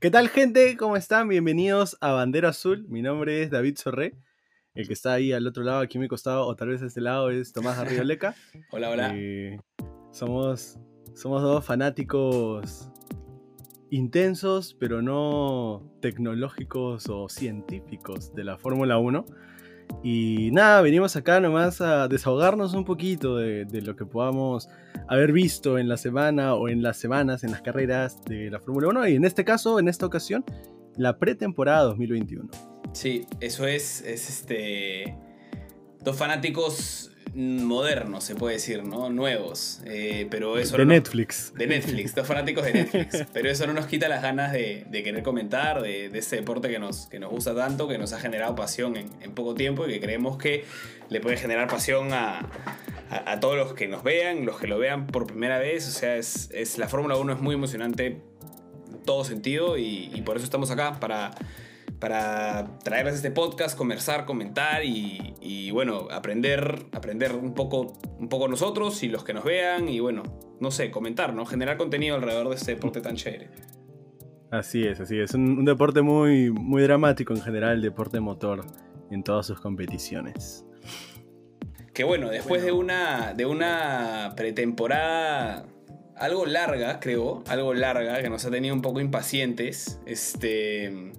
¿Qué tal gente? ¿Cómo están? Bienvenidos a Bandera Azul. Mi nombre es David Sorré. El que está ahí al otro lado, aquí a mi costado, o tal vez a este lado, es Tomás Arrioleca. hola, hola. Eh, somos, somos dos fanáticos intensos, pero no tecnológicos o científicos de la Fórmula 1. Y nada, venimos acá nomás a desahogarnos un poquito de, lo que podamos haber visto en la semana o en las semanas, en las carreras de la Fórmula 1. Y en este caso, en esta ocasión, la pretemporada 2021. Sí, eso es, es este... Dos fanáticos modernos, se puede decir, ¿no? Nuevos. Eh, pero eso de Netflix. De Netflix, dos fanáticos de Netflix. pero eso no nos quita las ganas de, querer comentar de, de, ese deporte que nos, que nos gusta tanto, que nos ha generado pasión en, poco tiempo y que creemos que le puede generar pasión a, todos los que nos vean, los que lo vean por primera vez. O sea, es, es la Fórmula 1 es muy emocionante en todo sentido y, y por eso estamos acá para para traerles este podcast, conversar, comentar y, bueno, aprender, aprender un poco, un poco nosotros y los que nos vean y bueno, no sé, comentar, ¿no? Generar contenido alrededor de este deporte tan chévere. Así es, así es. Un, un deporte muy, muy dramático en general, el deporte motor en todas sus competiciones. Que bueno, después De, una, de una pretemporada algo larga, creo, algo larga, que nos ha tenido un poco impacientes, este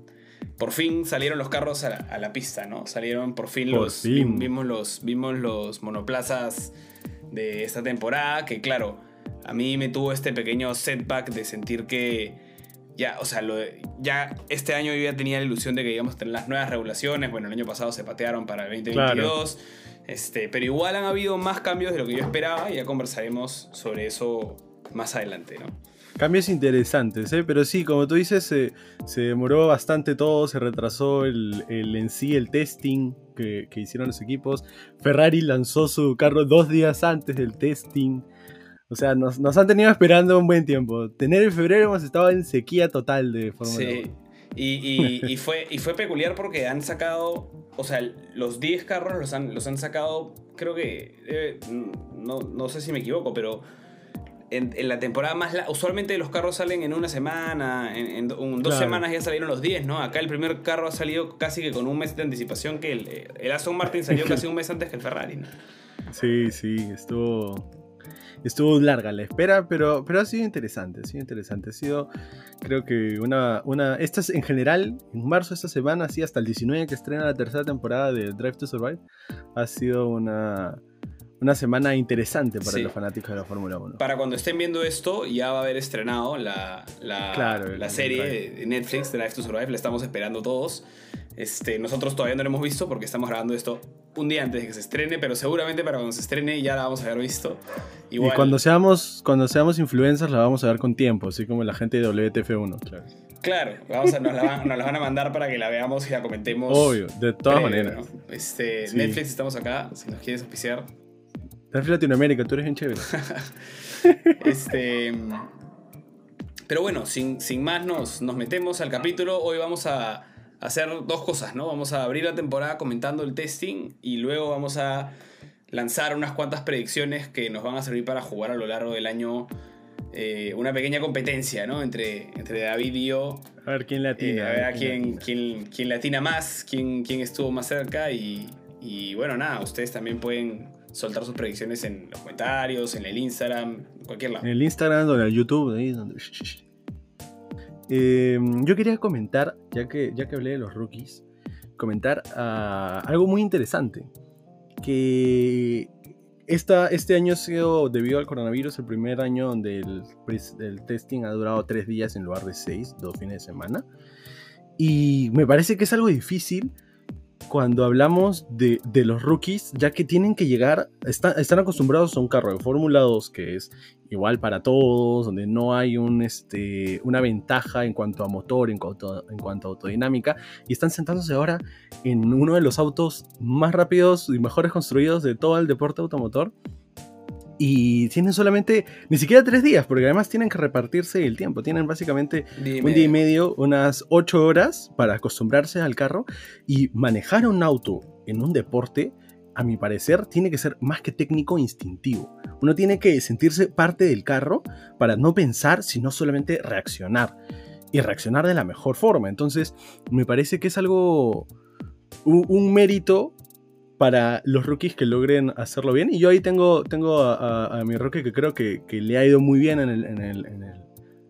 por fin salieron los carros a la, pista, ¿no? Salieron por fin los. Vimos los. Vimos los monoplazas de esta temporada. Que claro, a mí me tuvo este pequeño setback de sentir que. Ya, o sea, ya este año yo ya tenía la ilusión de que íbamos a tener las nuevas regulaciones. Bueno, el año pasado se patearon para el 2022. Este, pero igual han habido más cambios de lo que yo esperaba y ya conversaremos sobre eso más adelante, ¿no? Cambios interesantes, ¿eh? pero sí, como tú dices, se demoró bastante todo, se retrasó el, en sí el testing que, hicieron los equipos. Ferrari lanzó su carro dos días antes del testing. O sea, nos, han tenido esperando un buen tiempo. Tener en febrero hemos estado en sequía total de Fórmula sí. Y, fue, y fue peculiar porque han sacado, o sea, los 10 carros los han, los han sacado, creo que, eh, no, no sé si me equivoco, pero en, la temporada más... usualmente los carros salen en una semana, en, dos semanas ya salieron los 10, ¿no? Acá el primer carro ha salido casi que con un mes de anticipación que el, el Aston Martin salió casi un mes antes que el Ferrari, ¿no? Sí, sí, estuvo... Estuvo larga la espera, pero, pero ha sido interesante, ha sido interesante. Ha sido, creo que una... una esta en general, en marzo de esta semana, así hasta el 19 que estrena la tercera temporada de Drive to Survive, ha sido una una semana interesante para los fanáticos de la Fórmula 1. Para cuando estén viendo esto, ya va a haber estrenado la, la, serie de Netflix, Drive to Survive. La estamos esperando todos. Este, nosotros todavía no la hemos visto porque estamos grabando esto un día antes de que se estrene, pero seguramente para cuando se estrene ya la vamos a haber visto. Y cuando seamos, cuando seamos influencers la vamos a ver con tiempo, así como la gente de WTF1, claro. Claro, vamos a, nos, la van, nos, la van, a mandar para que la veamos y la comentemos. Obvio, de todas maneras. Este, Netflix estamos acá, si nos quieres auspiciar. Estás Latinoamérica, tú eres bien chévere. este. Pero bueno, sin, sin más nos, nos metemos al capítulo. Hoy vamos a hacer dos cosas, ¿no? Vamos a abrir la temporada comentando el testing y luego vamos a lanzar unas cuantas predicciones que nos van a servir para jugar a lo largo del año eh, una pequeña competencia, ¿no? Entre, entre David y yo. A ver quién latina. Eh, a ver a quién, quién, quién, latina más, quién, quién estuvo más cerca y, y bueno, nada, ustedes también pueden soltar sus predicciones en los comentarios, en el Instagram, en cualquier lado. En el Instagram o en el YouTube, ahí donde... Em, yo quería comentar, ya que, ya que hablé de los rookies, comentar ah, algo muy interesante. Que esta, este año ha sido, debido al coronavirus, el primer año donde el, el testing ha durado tres días en lugar de seis, dos fines de semana. Y me parece que es algo difícil cuando hablamos de, los rookies, ya que tienen que llegar, están acostumbrados a un carro de Fórmula 2 que es igual para todos, donde no hay un, este, una ventaja en cuanto a motor, en cuanto, en cuanto a autodinámica, y están sentándose ahora en uno de los autos más rápidos y mejores construidos de todo el deporte automotor y tienen solamente ni siquiera tres días, porque además tienen que repartirse el tiempo. Tienen básicamente un día y medio, unas ocho horas para acostumbrarse al carro y manejar un auto en un deporte. A mi parecer, tiene que ser más que técnico instintivo. Uno tiene que sentirse parte del carro para no pensar, sino solamente reaccionar. y reaccionar de la mejor forma. Entonces, me parece que es algo, un, mérito para los rookies que logren hacerlo bien. Y yo ahí tengo, tengo a, mi rookie que creo que, le ha ido muy bien en el, en el, en el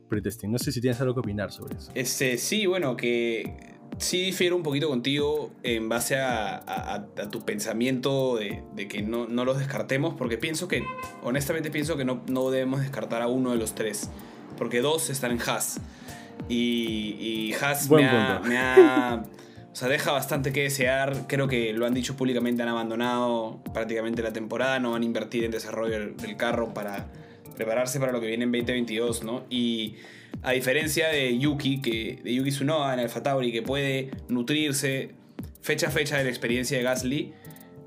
pretesting. No sé si tienes algo que opinar sobre eso. Este, sí, bueno, que sí difiero un poquito contigo en base a, tu pensamiento de, que no, los descartemos, porque pienso que, honestamente pienso que no, no, debemos descartar a uno de los tres, porque dos están en Haas. Y, y Haas me ha, O sea, deja bastante que desear. Creo que lo han dicho públicamente, han abandonado prácticamente la temporada, no van a invertir en desarrollo del carro para prepararse para lo que viene en 2022, ¿no? Y a diferencia de Yuki, que, de Yuki Tsunoda en Alfa Tauri, que puede nutrirse fecha a fecha de la experiencia de Gasly,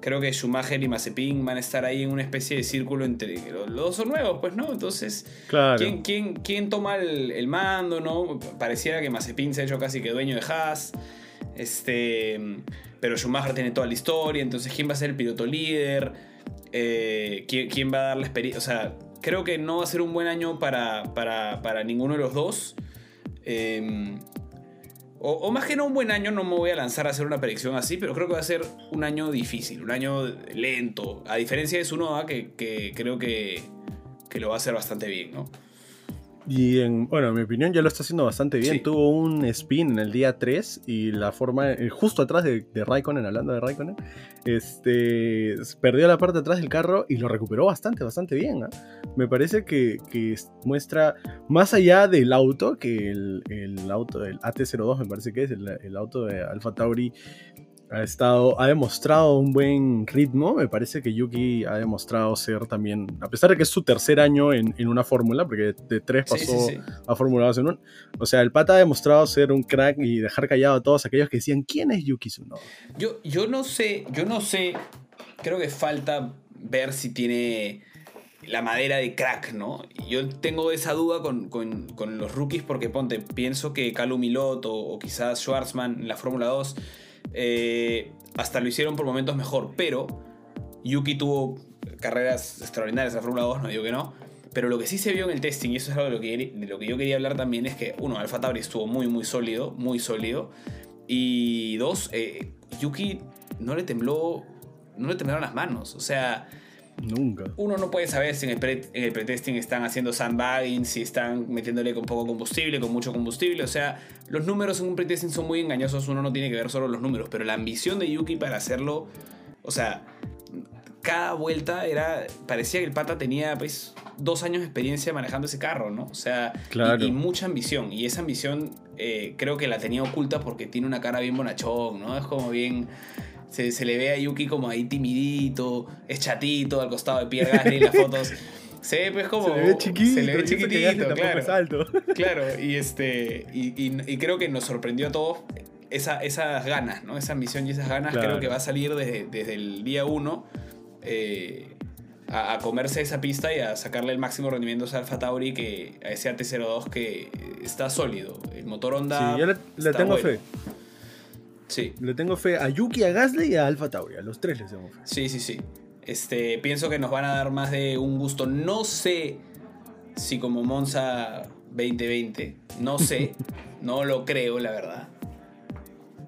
creo que Schumacher y Mazepin van a estar ahí en una especie de círculo entre los, dos son nuevos, pues, ¿no? Entonces, ¿quién, quién, quién, toma el, mando, no? Pareciera que Mazepin se ha hecho casi que dueño de Haas. Este, pero Schumacher tiene toda la historia, entonces ¿quién va a ser el piloto líder? Eh, ¿quién, ¿quién, va a dar la experiencia? O sea, creo que no va a ser un buen año para, para, ninguno de los dos. Em, o, más que no un buen año, no me voy a lanzar a hacer una predicción así, pero creo que va a ser un año difícil, un año lento. A diferencia de Sunoda, que, que creo que, que lo va a hacer bastante bien, ¿no? Y en, bueno, en mi opinión ya lo está haciendo bastante bien. Tuvo un spin en el día 3 y la forma, eh, justo atrás de, de Raikkonen, hablando de Raikkonen, este, perdió la parte de atrás del carro y lo recuperó bastante, bastante bien. ¿ah? Me parece que, que, muestra, más allá del auto, que el, el auto, el AT02 me parece que es, el, el auto de Alfa Tauri ha estado, ha demostrado un buen ritmo. Me parece que Yuki ha demostrado ser también, a pesar de que es su tercer año en, una fórmula, porque de tres pasó a Fórmula 2 en un. O sea, el pata ha demostrado ser un crack y dejar callado a todos aquellos que decían quién es Yuki Tsunoda. Yo, yo no sé, yo no sé. Creo que falta ver si tiene la madera de crack, ¿no? Yo tengo esa duda con, los rookies porque ponte, pienso que Calum Milot o, o quizás Schwarzman en la Fórmula 2 eh, hasta lo hicieron por momentos mejor, pero Yuki tuvo carreras extraordinarias en la Fórmula 2, no digo que no. Pero lo que sí se vio en el testing, y eso es algo de lo que, de lo que yo quería hablar también, es que, uno, Alfa Tauri estuvo muy, muy sólido, muy sólido. Y dos, eh, Yuki no le tembló, no le temblaron las manos. O sea, Nunca. Uno no puede saber si en el, pretesting están haciendo sandbagging, si están metiéndole con poco combustible, con mucho combustible. O sea, los números en un pretesting son muy engañosos. Uno no tiene que ver solo los números. Pero la ambición de Yuki para hacerlo. O sea, cada vuelta era. Parecía que el pata tenía pues dos años de experiencia manejando ese carro, ¿no? O sea, y, mucha ambición. Y esa ambición eh, creo que la tenía oculta porque tiene una cara bien bonachón, ¿no? Es como bien se, le ve a Yuki como ahí timidito, es chatito al costado de Pierre Gasly en las fotos. Se ve pues como. Se le ve chiquito. Se le ve chiquitito, claro. alto. Claro, y este. Y, creo que nos sorprendió a todos esa, esas ganas, ¿no? Esa ambición y esas ganas. Creo que va a salir desde, desde el día uno. Eh, a, comerse esa pista y a sacarle el máximo rendimiento a Alfa Tauri que a ese AT02 que está sólido. El motor Honda. Sí, yo le, tengo fe. Sí. Le tengo fe a Yuki, a Gasly y a Alfa Tauri. A los tres les tengo fe. Sí, sí, sí. Este, pienso que nos van a dar más de un gusto. No sé si como Monza 2020. No sé. no lo creo, la verdad.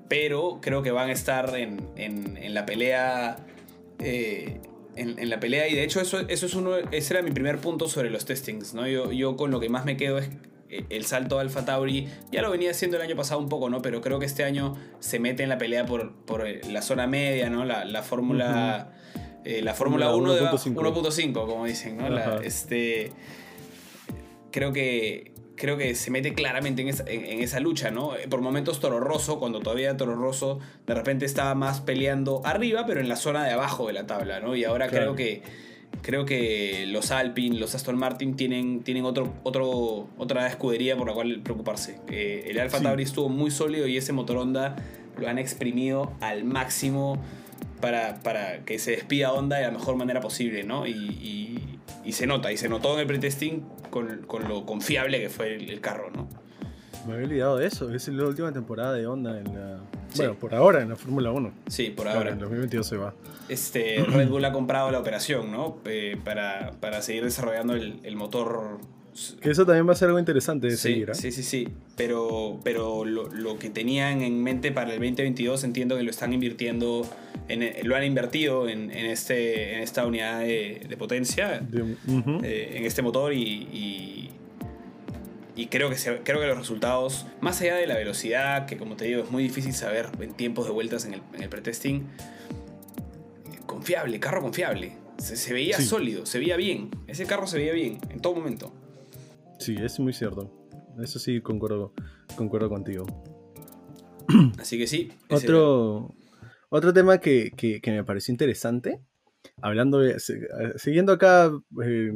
Pero creo que van a estar en, la pelea. Eh, en, la pelea. Y de hecho, eso, eso es uno. Ese era mi primer punto sobre los testings. ¿no? Yo, yo con lo que más me quedo es el salto Alfa Tauri ya lo venía haciendo el año pasado un poco, ¿no? Pero creo que este año se mete en la pelea por, por eh, la zona media, ¿no? La, la Fórmula. Eh, la Fórmula 1 de 1.5, como dicen, ¿no? este. Creo que. Creo que se mete claramente en esa, en, esa, lucha, ¿no? Por momentos Toro Rosso, cuando todavía Toro Rosso de repente estaba más peleando arriba, pero en la zona de abajo de la tabla, ¿no? Y ahora creo que creo que los Alpine, los Aston Martin tienen, tienen otro, otro, otra escudería por la cual preocuparse. Eh, el Alfa Tauri estuvo muy sólido y ese motor Honda lo han exprimido al máximo para, para que se despida Honda de la mejor manera posible, ¿no? Y, se nota, y se notó en el pretesting con, con lo confiable que fue el, carro, ¿no? Me había olvidado de eso, es la última temporada de Honda en la... Bueno, por ahora en la Fórmula 1. Sí, por ahora. en 2022 se va. Este, Red Bull ha comprado la operación, ¿no? Eh, para, seguir desarrollando el, motor Que eso también va a ser algo interesante de sí, seguir. ¿eh? Sí, sí, sí. Pero, pero lo, lo, que tenían en mente para el 2022 entiendo que lo están invirtiendo, en, lo han invertido en, en este, en esta unidad de, de potencia, De- ujú. eh, en este motor y, y, y creo, que se- creo que los resultados, más allá de la velocidad, que como te digo es muy difícil saber en tiempos de vueltas en el, en el pretesting, confiable, carro confiable. Se, se veía Sí. sólido, se veía bien. Ese carro se veía bien en todo momento. Sí, es muy cierto. Eso sí, concuerdo, concuerdo contigo. Así que sí. Otro, otro tema que, que- que me pareció interesante, hablando de- eh, siguiendo acá, eh,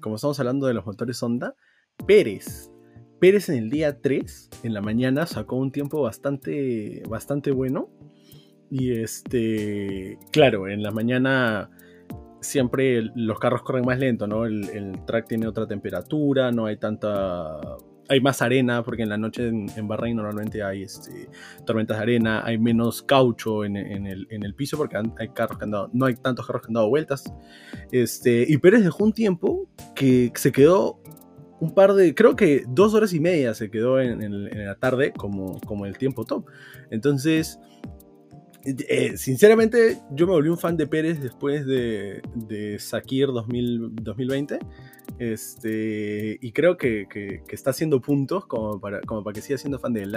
como estamos hablando de los motores Honda, Pérez. Pérez en el día 3, en la mañana, sacó un tiempo bastante, bastante bueno. Y este, claro, en la mañana siempre los carros corren más lento, ¿no? El, track tiene otra temperatura, no hay tanta... Hay más arena, porque en la noche en, en Bahrein normalmente hay este, tormentas de arena, hay menos caucho en, el, en el piso, porque hay carros que han no hay tantos carros que han dado vueltas. Este, y Pérez dejó un tiempo que se quedó un par de, creo que dos horas y media se quedó en, la tarde como, el tiempo top. Entonces, eh, sinceramente, yo me volví un fan de Pérez después de, de Sakir 2000 2020. Este, y creo que, está haciendo puntos como para, que siga siendo fan de él.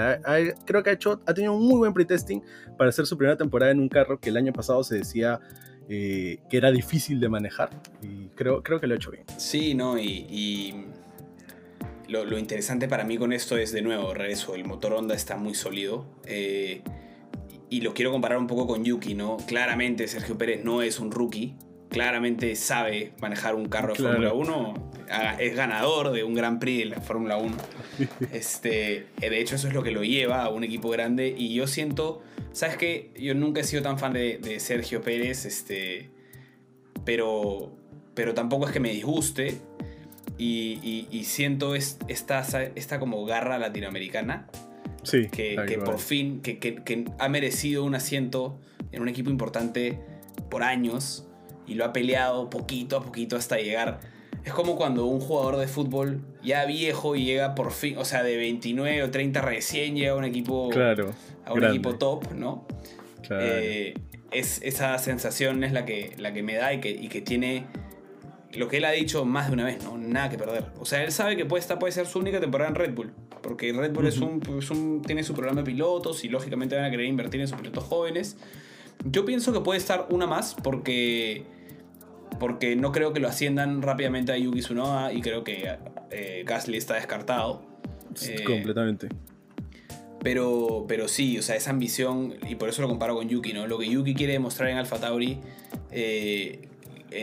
Creo que ha, hecho, ha tenido un muy buen pretesting para hacer su primera temporada en un carro que el año pasado se decía eh, que era difícil de manejar. Y creo, creo que lo ha hecho bien. Sí, no, y lo, lo interesante para mí con esto es, de nuevo, regreso, el motor Honda está muy sólido. eh, y lo quiero comparar un poco con Yuki, ¿no? Claramente Sergio Pérez no es un rookie. Claramente sabe manejar un carro de Claro. Fórmula 1. ah, Es ganador de un Gran Prix de la Fórmula 1. Este, eh, de hecho, eso es lo que lo lleva a un equipo grande. Y yo siento, ¿sabes qué? Yo nunca he sido tan fan de, de Sergio Pérez, este, pero, pero tampoco es que me disguste. Y, y- y siento es- esta, esta como garra latinoamericana Sí, que, que por fin que, que- que ha merecido un asiento en un equipo importante por años y lo ha peleado poquito a poquito hasta llegar. Es como cuando un jugador de fútbol ya viejo y llega por fin, o sea, de 29 o 30 recién llega a un equipo, Claro. a un grande. equipo top, ¿no? claro. Eh, es, esa sensación es la que, la que me da y que, y que tiene lo que él ha dicho más de una vez, ¿no? Nada que perder. O sea, él sabe que puede, esta puede ser su única temporada en Red Bull. Porque Red Bull es un, es un- tiene su programa de pilotos y lógicamente van a querer invertir en sus pilotos jóvenes. Yo pienso que puede estar una más porque, porque no creo que lo asciendan rápidamente a Yuki Tsunoda y creo que eh, Gasly está descartado. eh, Completamente. Pero, pero sí, o sea, esa ambición, y por eso lo comparo con Yuki, ¿no? Lo que Yuki quiere demostrar en Alfa Tauri, eh,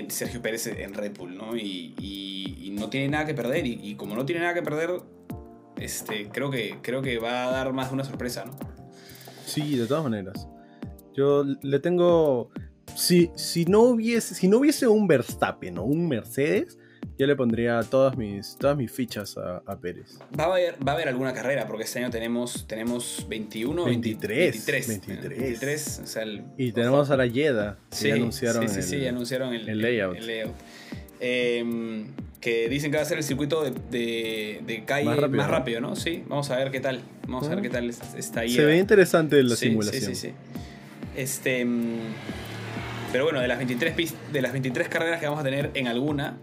Sergio Pérez en Red Bull, ¿no? Y, no tiene nada que perder, y, y como no tiene nada que perder, este, creo, que, creo que va a dar más de una sorpresa, ¿no? Sí, de todas maneras. Yo le tengo. Si, si, no, hubiese, si no hubiese un Verstappen o un Mercedes, yo le pondría todas mis, todas mis fichas a, a Pérez. Va a, haber, va a haber alguna carrera, porque este año tenemos, tenemos 21, 23, 23. 23. 23, o sea, el- Y tenemos a la Yeda, Sí, ya anunciaron. sí, sí, sí, el- anunciaron el, el layout. el layout. Eh, que dicen que va a ser el circuito de, de- de calle Más más rápido, rápido, ¿no? ¿no? Sí, vamos a ver qué tal. Vamos a ver Ah. qué tal es- está ahí. Se ve interesante la simulación. Sí, sí, sí. Este, mm, pero bueno, de las, 23 pis- de las 23 carreras que vamos a tener, en alguna,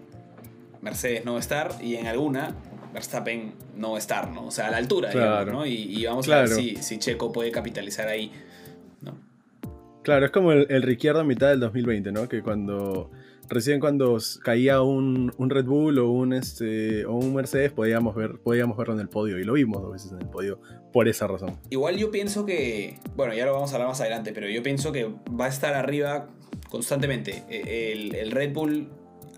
Mercedes no va a estar y en alguna, Verstappen no va a estar, ¿no? O sea, a la altura, Claro. digamos, ¿no? Y, y vamos a ver si, si Checo puede capitalizar ahí, ¿no? Claro, es como el, el Ricciardo a mitad del 2020, ¿no? Que cuando. Recién cuando caía un, un Red Bull o un, este, o un Mercedes, podíamos, ver, podíamos verlo en el podio. Y lo vimos dos veces en el podio por esa razón. Igual yo pienso que, bueno, ya lo vamos a hablar más adelante, pero yo pienso que va a estar arriba constantemente. E- El, el Red Bull,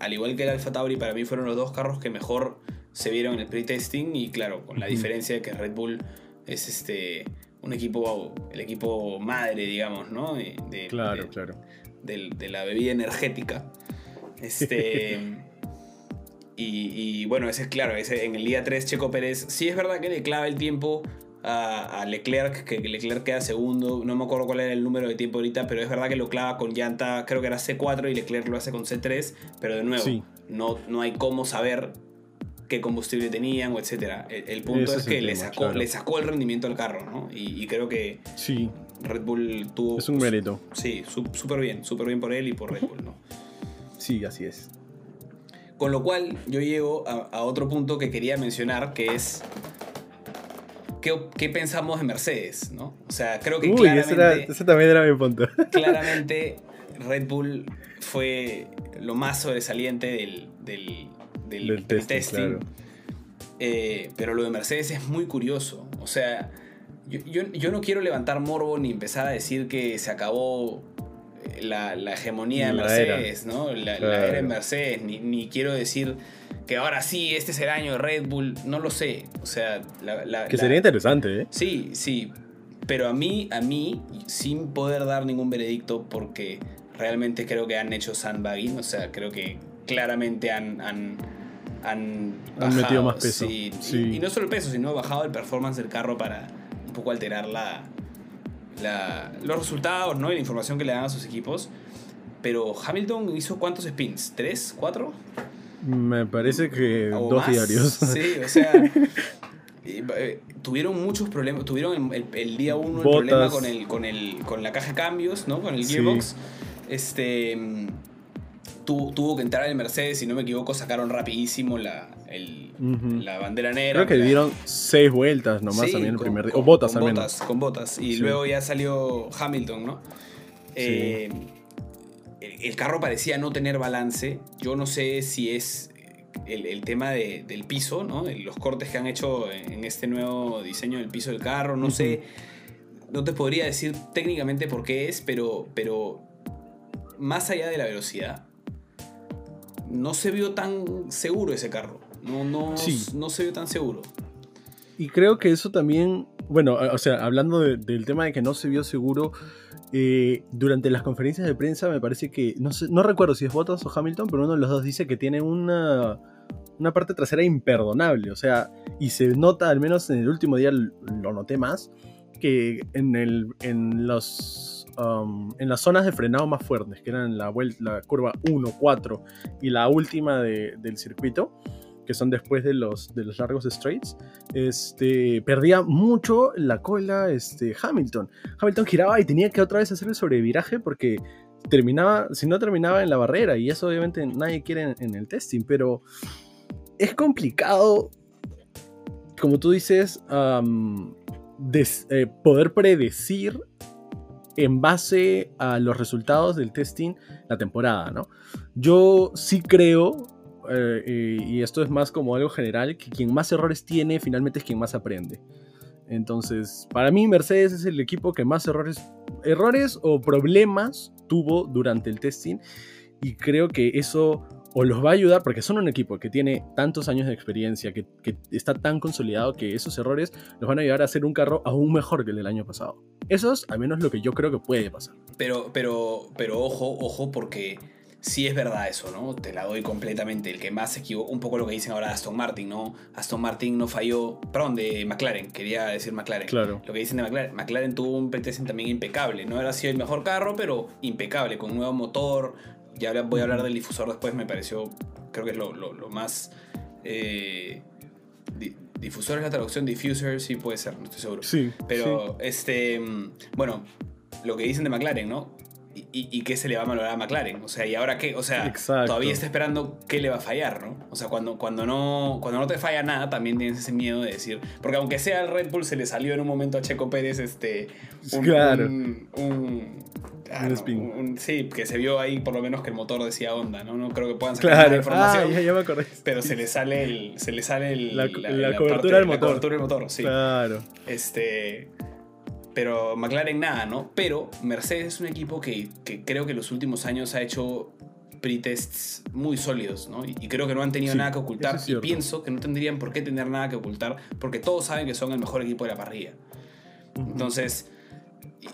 al igual que el Alfa Tauri, para mí fueron los dos carros que mejor se vieron en el pre-testing y claro, con la diferencia de que Red Bull es este un equipo, el equipo madre, digamos, ¿no? De, de- Claro, de- claro. de la bebida energética. Este. y, y, bueno, ese es claro, ese, en el día 3 Checo Pérez, sí es verdad que le clava el tiempo a, a Leclerc, que Leclerc queda segundo, no me acuerdo cuál era el número de tiempo ahorita, pero es verdad que lo clava con llanta, creo que era C4 y Leclerc lo hace con C3, pero de nuevo, Sí. no, no hay cómo saber qué combustible tenían o etcétera. El, punto es, que le, sacó, le sacó el rendimiento al carro, ¿no? Y, creo que sí. Red Bull tuvo... Es un mérito. Sí, súper bien, súper bien por él y por Red Bull, ¿no? Sí, así es. Con lo cual yo llego a, otro punto que quería mencionar, que es ¿Qué, pensamos de Mercedes, ¿no? O sea, creo que Uy, Ese, también era mi punto. Claramente, Red Bull fue lo más sobresaliente del, del, testing. Eh, pero lo de Mercedes es muy curioso. O sea, yo, no quiero levantar morbo ni empezar a decir que se acabó eh, la, hegemonía de Mercedes, ¿no? La, era en Mercedes, ni, quiero decir que ahora sí, este es el año de Red Bull, no lo sé. O sea, que sería interesante, ¿eh? Sí, sí. Pero a mí, a mí, sin poder dar ningún veredicto, porque realmente creo que han hecho sandbagging, o sea, creo que claramente han, han, han, metido más peso. Y, no solo el peso, sino bajado el performance del carro para un poco alterar la, los resultados ¿no? y la información que le dan a sus equipos. Pero Hamilton hizo cuántos spins? ¿Tres? ¿Cuatro? Me parece que dos diarios. Sí, o sea. Eh, tuvieron muchos problemas. Tuvieron el, día uno el problema con, el, con, el, con la caja de cambios, ¿no? Con el gearbox. Este tuvo que entrar el Mercedes, si no me equivoco, sacaron rapidísimo la, la bandera negra. Creo que dieron seis vueltas nomás también el primer día. O botas al menos. Con botas. Y luego ya salió Hamilton, ¿no? Eh, el, carro parecía no tener balance. Yo no sé si es el, tema del piso, ¿no? Los cortes que han hecho en este nuevo diseño del piso del carro. No sé. No te podría decir técnicamente por qué es, pero, pero más allá de la velocidad, no se vio tan seguro ese carro. No, no, no se vio tan seguro. Y creo que eso también, bueno, o sea, hablando del tema de que no se vio seguro, eh, durante las conferencias de prensa me parece que, no, recuerdo si es Bottas o Hamilton, pero uno de los dos dice que tiene una, una parte trasera imperdonable, o sea, y se nota, al menos en el último día lo noté más, que en, el, en los Um, en las zonas de frenado más fuertes, que eran la, la curva 1, 4 y la última del circuito, que son después de los, de los largos straights, este, perdía mucho la cola este, Hamilton. Hamilton giraba y tenía que otra vez hacer el sobreviraje porque terminaba, si no terminaba en la barrera, y eso obviamente nadie quiere en, el testing, pero es complicado, como tú dices, eh, poder predecir en base a los resultados del testing la temporada, ¿no? Yo sí creo, eh, y esto es más como algo general, que quien más errores tiene finalmente es quien más aprende. Entonces, para mí Mercedes es el equipo que más errores, errores o problemas tuvo durante el testing y creo que eso o los va a ayudar, porque son un equipo que tiene tantos años de experiencia, que, está tan consolidado que esos errores los van a ayudar a hacer un carro aún mejor que el del año pasado. Eso es al menos lo que yo creo que puede pasar. Pero, pero, pero ojo, ojo, porque sí es verdad eso, ¿no? Te la doy completamente. El que más se equivocó, un poco lo que dicen ahora de Aston Martin, ¿no? Aston Martin no falló, perdón, de McLaren, quería decir McLaren. Claro. Lo que dicen de McLaren, McLaren tuvo un pretesting también impecable. No era sido el mejor carro, pero impecable, con un nuevo motor, ya voy a hablar del difusor después, me pareció, creo que es lo, más... Eh, difusor es la traducción, diffuser sí puede ser, no estoy seguro. Sí. Pero, este, bueno, lo que dicen de McLaren, ¿no? Y, qué se le va a valorar a McLaren. O sea, ¿y ahora qué? O sea, todavía está esperando qué le va a fallar, ¿no? O sea, cuando, cuando, no, cuando no te falla nada, también tienes ese miedo de decir. Porque aunque sea el Red Bull, se le salió en un momento a Checo Pérez este. claro. un, Ah, sí, que se vio ahí por lo menos que el motor decía onda, ¿no? No creo que puedan sacar la información. Ah, ya, me acordé. Pero se le sale el, se le sale el, la, cobertura del motor. La cobertura del motor, sí. Claro. Este, pero McLaren nada, ¿no? Pero Mercedes es un equipo que, que creo que los últimos años ha hecho pretests muy sólidos, ¿no? Y, creo que no han tenido nada que ocultar. Y pienso que no tendrían por qué tener nada que ocultar, porque todos saben que son el mejor equipo de la parrilla. Entonces,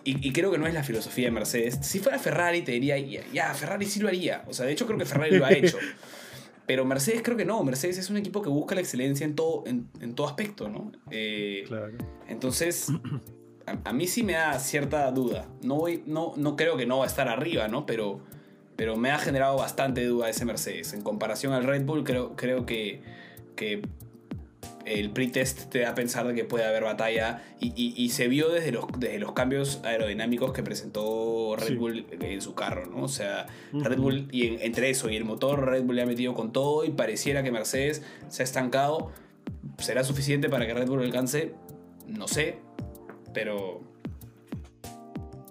y, creo que no es la filosofía de Mercedes. Si fuera Ferrari, te diría, ya, Ferrari sí lo haría. O sea, de hecho creo que Ferrari lo ha hecho. Pero Mercedes creo que no. Mercedes es un equipo que busca la excelencia en todo, en, todo aspecto, ¿no? Eh, claro. Entonces, a, mí sí me da cierta duda. No, voy, no, no creo que no va a estar arriba, ¿no? Pero, pero me ha generado bastante duda ese Mercedes. En comparación al Red Bull, creo, creo que, que el pretest te da a pensar de que puede haber batalla y, se vio desde los, desde los cambios aerodinámicos que presentó Red Bull en su carro, ¿no? O sea, Red Bull, y entre eso y el motor, Red Bull le ha metido con todo y pareciera que Mercedes se ha estancado. ¿Será suficiente para que Red Bull alcance? No sé, pero...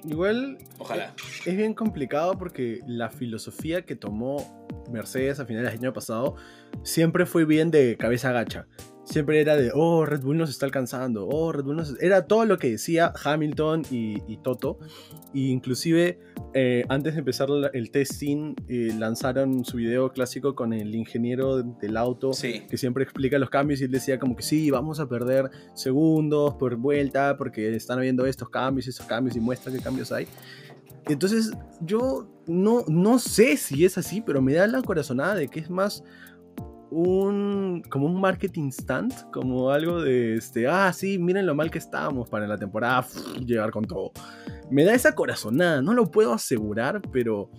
Igual... Ojalá. Es bien complicado porque la filosofía que tomó Mercedes a finales del año pasado siempre fue bien de cabeza gacha siempre era de, oh, Red Bull nos está alcanzando, oh, Red Bull nos... Era todo lo que decía Hamilton y, Toto. E inclusive, eh, antes de empezar el testing, eh, lanzaron su video clásico con el ingeniero del auto, que siempre explica los cambios y él decía como que sí, vamos a perder segundos por vuelta porque están habiendo estos cambios y esos cambios y muestra qué cambios hay. Entonces, yo no, no sé si es así, pero me da la corazonada de que es más un como un marketing stunt, como algo de este, ah, sí, miren lo mal que estábamos para la temporada llegar con todo. Me da esa corazonada, no lo puedo asegurar, pero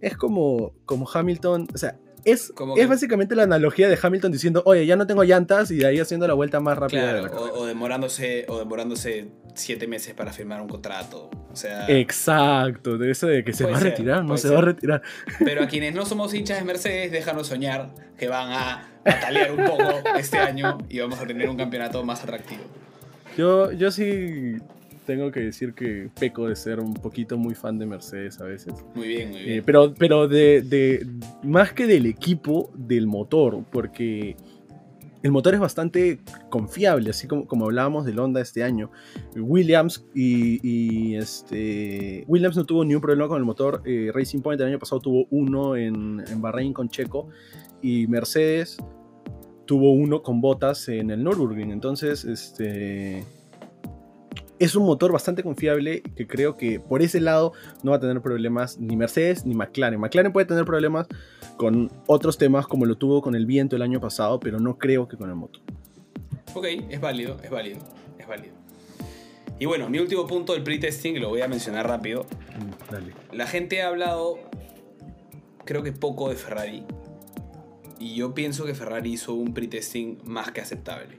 es como como Hamilton, o sea, es, es básicamente la analogía de Hamilton diciendo, oye, ya no tengo llantas y de ahí haciendo la vuelta más rápida. o, demorándose, o demorándose siete meses para firmar un contrato. O sea, Exacto, de eso de que se va a retirar, no se va a retirar. Pero a quienes no somos hinchas de Mercedes, déjanos soñar que van a batalear un poco este año y vamos a tener un campeonato más atractivo. Yo, yo sí tengo que decir que peco de ser un poquito muy fan de Mercedes a veces. Muy bien, muy bien. Eh, pero pero de, de, más que del equipo, del motor, porque el motor es bastante confiable, así como, como hablábamos del Honda este año. Williams y, este Williams no tuvo ni un problema con el motor. Eh, Racing Point el año pasado tuvo uno en, en Bahrein con Checo y Mercedes tuvo uno con botas en el Nürburgring. Entonces, este es un motor bastante confiable que creo que por ese lado no va a tener problemas ni Mercedes ni McLaren. McLaren puede tener problemas con otros temas como lo tuvo con el viento el año pasado, pero no creo que con el motor. Ok, es válido, es válido, es válido. Y bueno, mi último punto del pre-testing, lo voy a mencionar rápido. Mm, dale. La gente ha hablado, creo que poco de Ferrari. Y yo pienso que Ferrari hizo un pre-testing más que aceptable.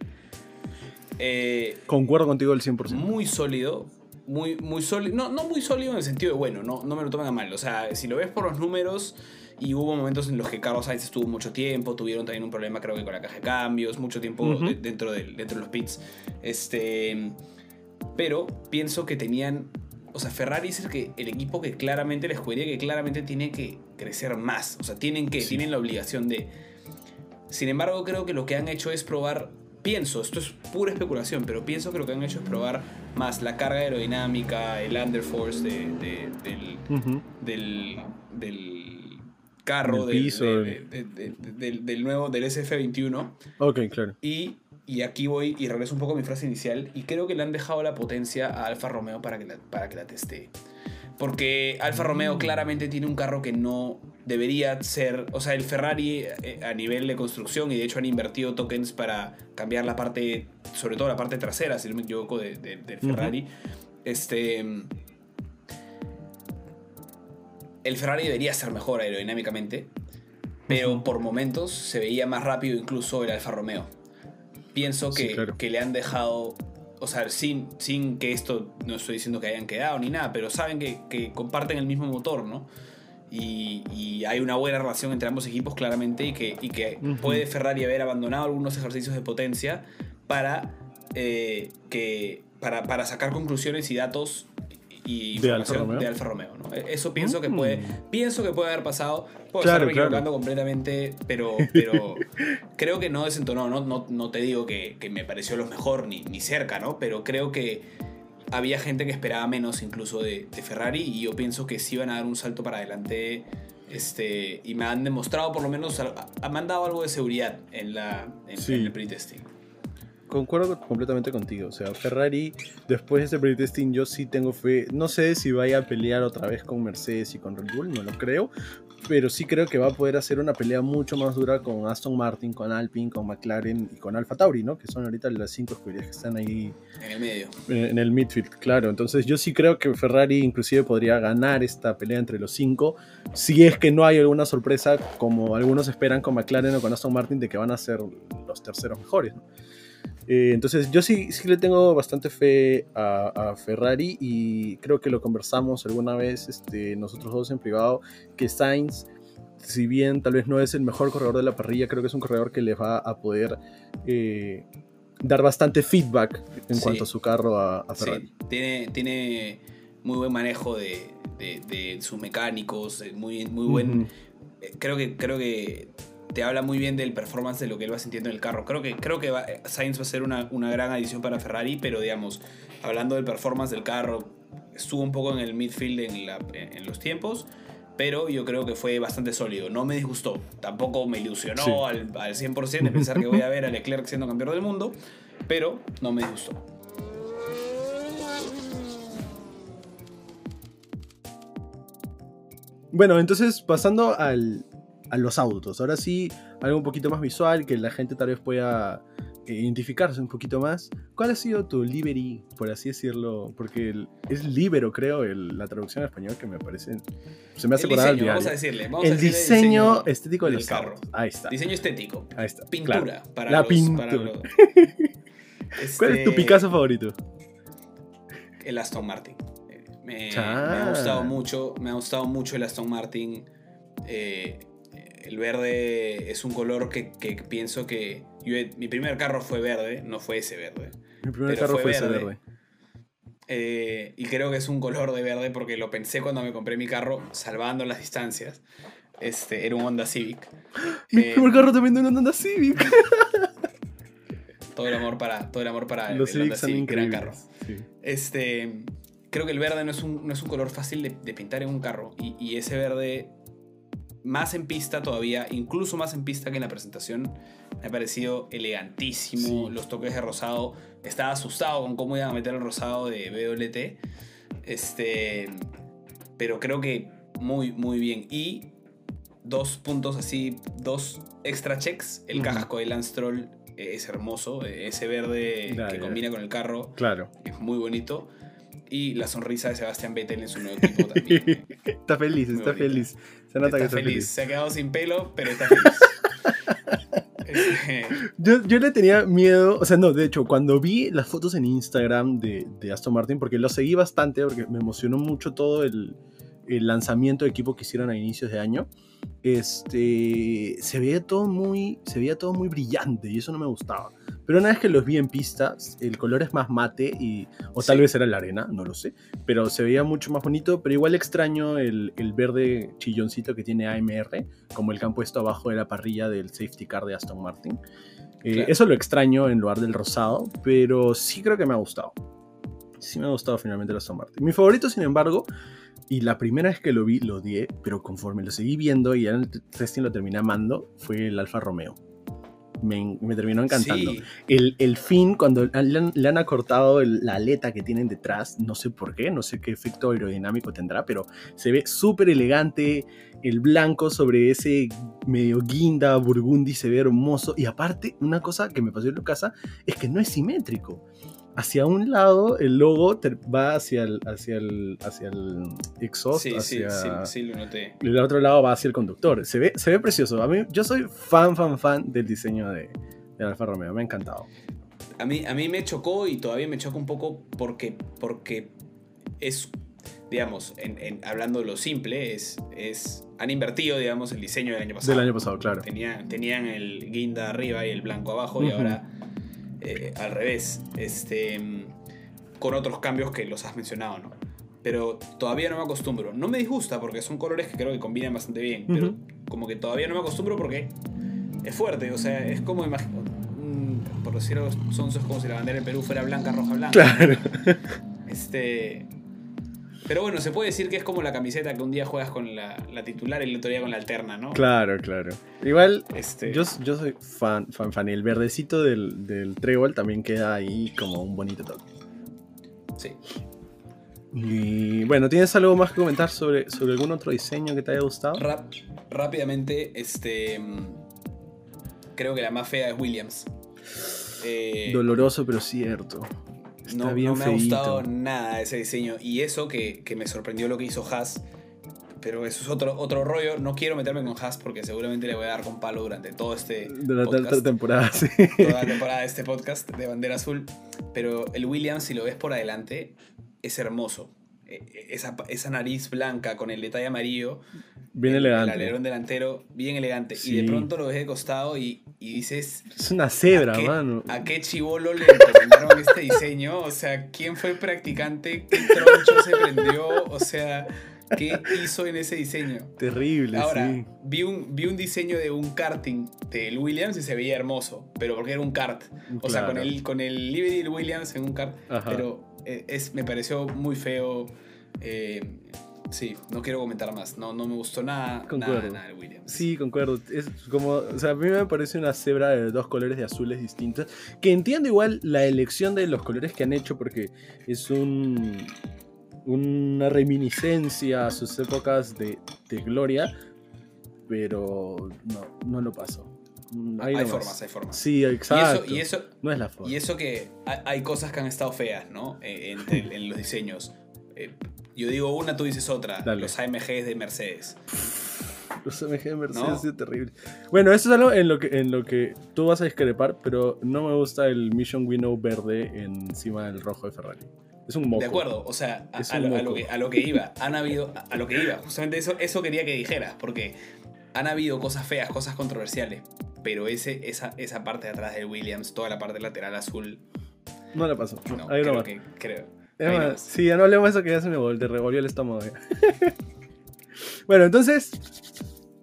Eh, Concuerdo contigo al 100%. Muy sólido. Muy, muy sólido. No, no muy sólido en el sentido de bueno, no, no me lo tomen a mal. O sea, si lo ves por los números, y hubo momentos en los que Carlos Sainz estuvo mucho tiempo, tuvieron también un problema creo que con la caja de cambios, mucho tiempo dentro, de, dentro de los pits. Este, pero pienso que tenían, o sea, Ferrari es el, que, el equipo que claramente, la escudería que claramente tiene que crecer más, o sea, tienen que, tienen la obligación de... Sin embargo, creo que lo que han hecho es probar pienso, esto es pura especulación, pero pienso que lo que han hecho es probar más la carga aerodinámica, el underforce de, del, del, carro, del, del, nuevo, del SF-21. Ok, claro. Y, y, aquí voy y regreso un poco a mi frase inicial, y creo que le han dejado la potencia a Alfa Romeo para que la, para que la teste. Porque Alfa Romeo mm. claramente tiene un carro que no debería ser, o sea, el Ferrari eh, a nivel de construcción y de hecho han invertido tokens para cambiar la parte, sobre todo la parte trasera, si no me equivoco, del de, Ferrari. Este... El Ferrari debería ser mejor aerodinámicamente, pero por momentos se veía más rápido incluso el Alfa Romeo. Pienso que, que le han dejado o sea, sin, sin que esto, no estoy diciendo que hayan quedado ni nada, pero saben que, que comparten el mismo motor, ¿no? Y, hay una buena relación entre ambos equipos claramente y que, y que puede Ferrari haber abandonado algunos ejercicios de potencia para, eh, que, para, para sacar conclusiones y datos y de Alfa Romeo, de Alfa Romeo ¿no? E, eso pienso que puede mm. pienso que puede haber pasado. Puedo estar equivocando completamente pero, pero creo que no desentonó no, no, no te digo que, que, me pareció lo mejor ni, ni cerca no pero creo que había gente que esperaba menos incluso de, Ferrari y yo pienso que sí iban a dar un salto para adelante este, y me han demostrado por lo menos, me han dado algo de seguridad en, la, en, el pre-testing. Concuerdo completamente contigo. O sea, Ferrari, después de este playtesting, yo sí tengo fe. No sé si vaya a pelear otra vez con Mercedes y con Red Bull, no lo creo. Pero sí creo que va a poder hacer una pelea mucho más dura con Aston Martin, con Alpine, con McLaren y con Alfa Tauri, ¿no? Que son ahorita las cinco escuderías que están ahí. En el medio. En el midfield, claro. Entonces yo sí creo que Ferrari inclusive podría ganar esta pelea entre los cinco. Si es que no hay alguna sorpresa, como algunos esperan con McLaren o con Aston Martin, de que van a ser los terceros mejores, ¿no? Eh, entonces yo sí, sí le tengo bastante fe a, Ferrari y creo que lo conversamos alguna vez este, nosotros dos en privado, que Sainz, si bien tal vez no es el mejor corredor de la parrilla, creo que es un corredor que le va a poder eh, dar bastante feedback en cuanto a su carro a, Ferrari. Sí. Tiene, tiene muy buen manejo de, sus mecánicos, muy, muy buen... Eh, creo que, creo que te habla muy bien del performance de lo que él va sintiendo en el carro. Creo que, creo que Sainz va a ser una, gran adición para Ferrari, pero digamos, hablando del performance del carro, estuvo un poco en el midfield en, los tiempos, pero yo creo que fue bastante sólido. No me disgustó, tampoco me ilusionó al, al 100% de pensar que voy a ver a Leclerc siendo campeón del mundo, pero no me disgustó. Bueno, entonces pasando al, a los autos. Ahora sí, algo un poquito más visual, que la gente tal vez pueda eh, identificarse un poquito más. ¿Cuál ha sido tu livery, por así decirlo? Porque es libero, creo, la traducción en español que me parece. Se me hace el diseño, vamos a decirle. el, diseño estético del carro. Ahí está. Diseño estético. Ahí está. Pintura. Para la pintura. ¿Cuál es tu este, Picasso favorito? El Aston Martin. Me, me, ha gustado mucho. Me ha gustado mucho el Aston Martin. Eh, el verde es un color que, pienso que. mi primer carro fue verde, no fue ese verde. Mi primer carro fue, ese verde. Eh, y creo que es un color de verde porque lo pensé cuando me compré mi carro, salvando las distancias. Este, era un Honda Civic. Mi eh, primer carro también era un Honda Civic. todo el amor para, todo el amor para Los el Honda Civic, gran carro. Este, creo que el verde no es un, no es un color fácil de, pintar en un carro. Y, y ese verde más en pista todavía, incluso más en pista que en la presentación. Me ha parecido elegantísimo. Los toques de rosado. Estaba asustado con cómo iban a meter el rosado de BWT. Este. Pero creo que muy, muy bien. Y dos puntos así, dos extra checks. El casco de Lance Troll es hermoso. Ese verde que combina con el carro. Claro. Es muy bonito y la sonrisa de Sebastián Vettel en su nuevo equipo también. está feliz, está feliz. Se nota que está feliz. Se ha quedado sin pelo, pero está feliz. Este, yo, yo, le tenía miedo, o sea, no, de hecho, cuando vi las fotos en Instagram de, de Aston Martin, porque lo seguí bastante, porque me emocionó mucho todo el, el lanzamiento de equipo que hicieron a inicios de año, este, se veía todo muy, se veía todo muy brillante y eso no me gustaba. Pero una vez que los vi en pistas, el color es más mate y, o tal vez era la arena, no lo sé, pero se veía mucho más bonito, pero igual extraño el, el verde chilloncito que tiene AMR, como el que han puesto abajo de la parrilla del safety car de Aston Martin. Eh, eso lo extraño en lugar del rosado, pero sí creo que me ha gustado. Sí me ha gustado finalmente el Aston Martin. Mi favorito, sin embargo, y la primera vez que lo vi, lo odié, pero conforme lo seguí viendo y ya testing lo terminé amando, fue el Alfa Romeo. Me, terminó encantando. El, el, fin, cuando le han, acortado la aleta que tienen detrás, no sé por qué, no sé qué efecto aerodinámico tendrá, pero se ve súper elegante. El blanco sobre ese medio guinda burgundy se ve hermoso. Y aparte, una cosa que me pasó en la casa es que no es simétrico hacia un lado el logo va hacia el, hacia el, hacia el exhaust. Sí, hacia, sí, sí, lo noté. Y el otro lado va hacia el conductor. Se ve, se ve precioso. A mí, yo soy fan, fan, fan del diseño de, de Alfa Romeo. Me ha encantado. A mí, a mí me chocó y todavía me choca un poco porque, porque es, digamos, en, hablando de lo simple, es, es, han invertido, digamos, el diseño del año pasado. Del año pasado, claro. Tenían, tenían el guinda arriba y el blanco abajo y ahora eh, al revés, este, con otros cambios que los has mencionado, ¿no? Pero todavía no me acostumbro. No me disgusta porque son colores que creo que combinan bastante bien, pero como que todavía no me acostumbro porque es fuerte, o sea, es como por decirlo son como si la bandera de Perú fuera blanca, roja, blanca. Claro. Este Pero bueno, se puede decir que es como la camiseta que un día juegas con la, titular y el otro día con la alterna, ¿no? Claro, claro. Igual, este... yo, yo soy fan, fan, fan. Y el verdecito del, del trébol también queda ahí como un bonito toque. Sí. Y bueno, ¿tienes algo más que comentar sobre, sobre algún otro diseño que te haya gustado? rápidamente, este. Creo que la más fea es Williams. Eh, Doloroso, pero cierto. No, me ha gustado nada ese diseño. Y eso que, me sorprendió lo que hizo Haas. Pero eso es otro, otro rollo. No quiero meterme con Haas porque seguramente le voy a dar con palo durante todo este. Durante la temporada, sí. Toda la temporada de este podcast de Bandera Azul. Pero el Williams, si lo ves por adelante, es hermoso. Esa, esa, nariz blanca con el detalle amarillo. Bien elegante. El alerón delantero, bien elegante. Y de pronto lo ves de costado y, y dices. Es una cebra, ¿a mano. ¿A qué chivolo le recomendaron este diseño? O sea, ¿quién fue el practicante? ¿Qué troncho se prendió? O sea. ¿Qué hizo en ese diseño? Terrible, Ahora, sí. vi, un, vi un diseño de un karting del Williams y se veía hermoso, pero porque era un kart. O sea, con el, con el del Williams en un kart. Pero eh, es, me pareció muy feo. Eh, sí, no quiero comentar más. No, no me gustó nada, nada, nada de Williams. Sí, concuerdo. Es como, o sea, a mí me parece una cebra de dos colores de azules distintos. Que entiendo igual la elección de los colores que han hecho porque es un una reminiscencia a sus épocas de, de gloria, pero no, no lo pasó. Hay formas, hay formas. Sí, exacto. Y eso, no es la forma. Y eso que hay cosas que han estado feas, ¿no? Eh, en, los diseños. Eh, yo digo una, tú dices otra. Los AMGs de Mercedes. Los AMG de Mercedes es terrible. Bueno, eso es algo en lo, que, en lo que tú vas a discrepar, pero no me gusta el Mission Winnow verde encima del rojo de Ferrari. Es un moco. De acuerdo, o sea, a, lo, que, a, lo, que, iba, han habido, a, lo que iba, justamente eso, eso quería que dijeras, porque han habido cosas feas, cosas controversiales, pero ese, esa, esa parte de atrás de Williams, toda la parte lateral azul. No la pasó. No, creo que, creo. sí, ya no hablemos de eso que ya se me volvió, revolvió el estómago. bueno, entonces,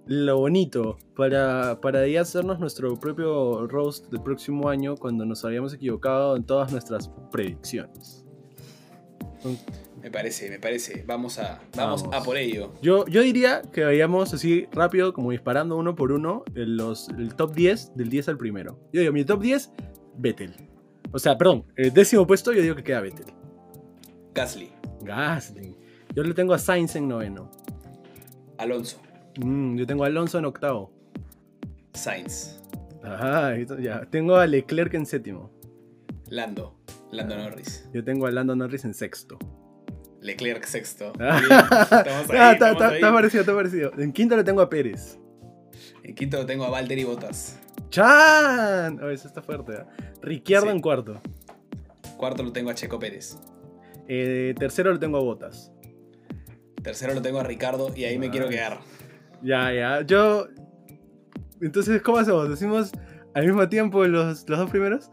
lo bonito para, para ya hacernos nuestro propio roast del próximo año cuando nos habíamos equivocado en todas nuestras predicciones. Me parece, me parece. Vamos a, vamos, a por ello. Yo, yo diría que vayamos así rápido, como disparando uno por uno, los, el top 10 del 10 al primero. Yo digo, mi top 10, Vettel. O sea, perdón, el décimo puesto yo digo que queda Vettel. Gasly. Gasly. Yo le tengo a Sainz en noveno. Alonso. Mm, yo tengo a Alonso en octavo. Sainz. Ajá, ya. Tengo a Leclerc en séptimo. Lando. Lando Norris. Yo tengo a Lando Norris en sexto. Leclerc sexto. Ah, está parecido, está parecido. En quinto lo tengo a Pérez. En quinto lo tengo a Valtteri Bottas. ¡Chan! Oh, eso está fuerte. ¿eh? Ricciardo en cuarto. Cuarto lo tengo a Checo Pérez. Eh, tercero lo tengo a Bottas. Tercero lo tengo a Ricardo y ahí me quiero quedar. Ya, ya. Yo. Entonces, ¿cómo hacemos? ¿Decimos al mismo tiempo los, los dos primeros?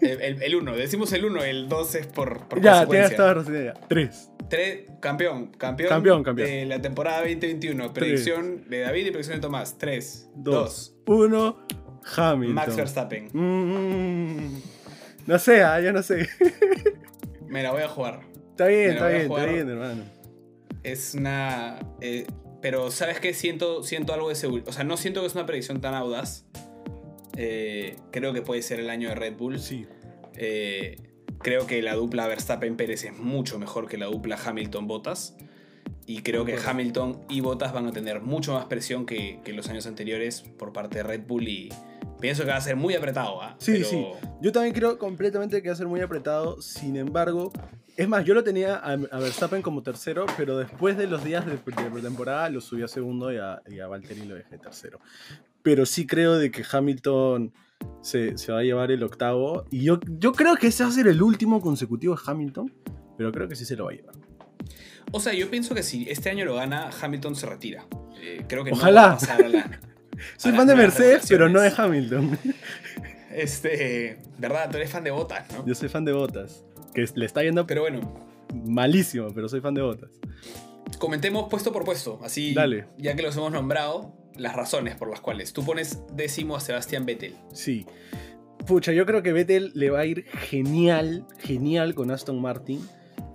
El 1, decimos el 1, el 2 es por, por Ya, tienes toda razón. 3. Campeón, campeón, campeón, campeón. de la temporada 2021. Predicción de David y predicción de Tomás. 3, 2, 1. Hamilton. Max Verstappen. Mm, no sé, ah, yo no sé. Me la voy a jugar. Está bien, está bien, está bien, hermano. Es una. Eh, pero, ¿sabes qué? Siento, siento algo de seguridad. O sea, no siento que es una predicción tan audaz. Eh, creo que puede ser el año de Red Bull. Sí. Eh, creo que la dupla Verstappen-Pérez es mucho mejor que la dupla Hamilton-Bottas. Y creo que Hamilton y Bottas van a tener mucho más presión que, que, los años anteriores por parte de Red Bull y pienso que va a ser muy apretado. ¿ah? Sí, sí. Yo también creo completamente que va a ser muy apretado. Sin embargo, es más, yo lo tenía a, Verstappen como tercero, pero después de los días de, pretemporada lo subí a segundo y a, y a Valtteri lo dejé tercero pero sí creo de que Hamilton se, va a llevar el octavo. Y yo, yo creo que ese va a ser el último consecutivo de Hamilton, pero creo que sí se lo va a llevar. O sea, yo pienso que si este año lo gana, Hamilton se retira. Eh, creo que Ojalá. no va a pasar a la, Soy fan de Mercedes, pero no de Hamilton. Este, verdad, tú eres fan de Botas, ¿no? Yo soy fan de Botas. Que le está yendo. Pero bueno. Malísimo, pero soy fan de Botas. Comentemos puesto por puesto, así. Dale. Ya que los hemos nombrado, las razones por las cuales tú pones décimo a Sebastián Vettel. Sí. Pucha, yo creo que Vettel le va a ir genial, genial con Aston Martin.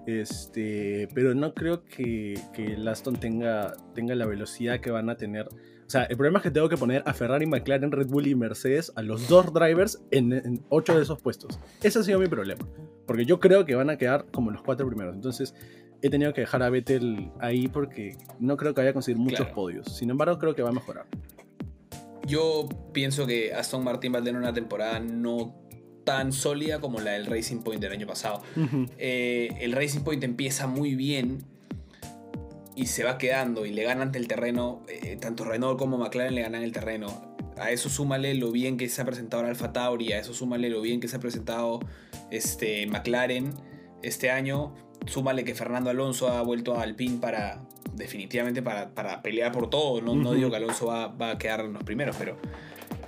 Este, pero no creo que, que el Aston tenga, tenga la velocidad que van a tener. O sea, el problema es que tengo que poner a Ferrari, McLaren, Red Bull y Mercedes, a los dos drivers, en, en ocho de esos puestos. Ese ha sido mi problema. Porque yo creo que van a quedar como los cuatro primeros. Entonces, he tenido que dejar a Vettel ahí porque no creo que vaya a conseguir muchos Claro. podios. Sin embargo, creo que va a mejorar. Yo pienso que Aston Martin va a tener una temporada no tan sólida como la del Racing Point del año pasado. Eh, el Racing Point empieza muy bien y se va quedando y le gana ante el terreno. eh, tanto Renault como McLaren le ganan el terreno. A eso súmale lo bien que se ha presentado el Alfa Tauri, a eso súmale lo bien que se ha presentado este, McLaren este año. Súmale que Fernando Alonso ha vuelto a Alpine para definitivamente para, para pelear por todo. No, digo que Alonso va, va a quedar en los primeros, pero...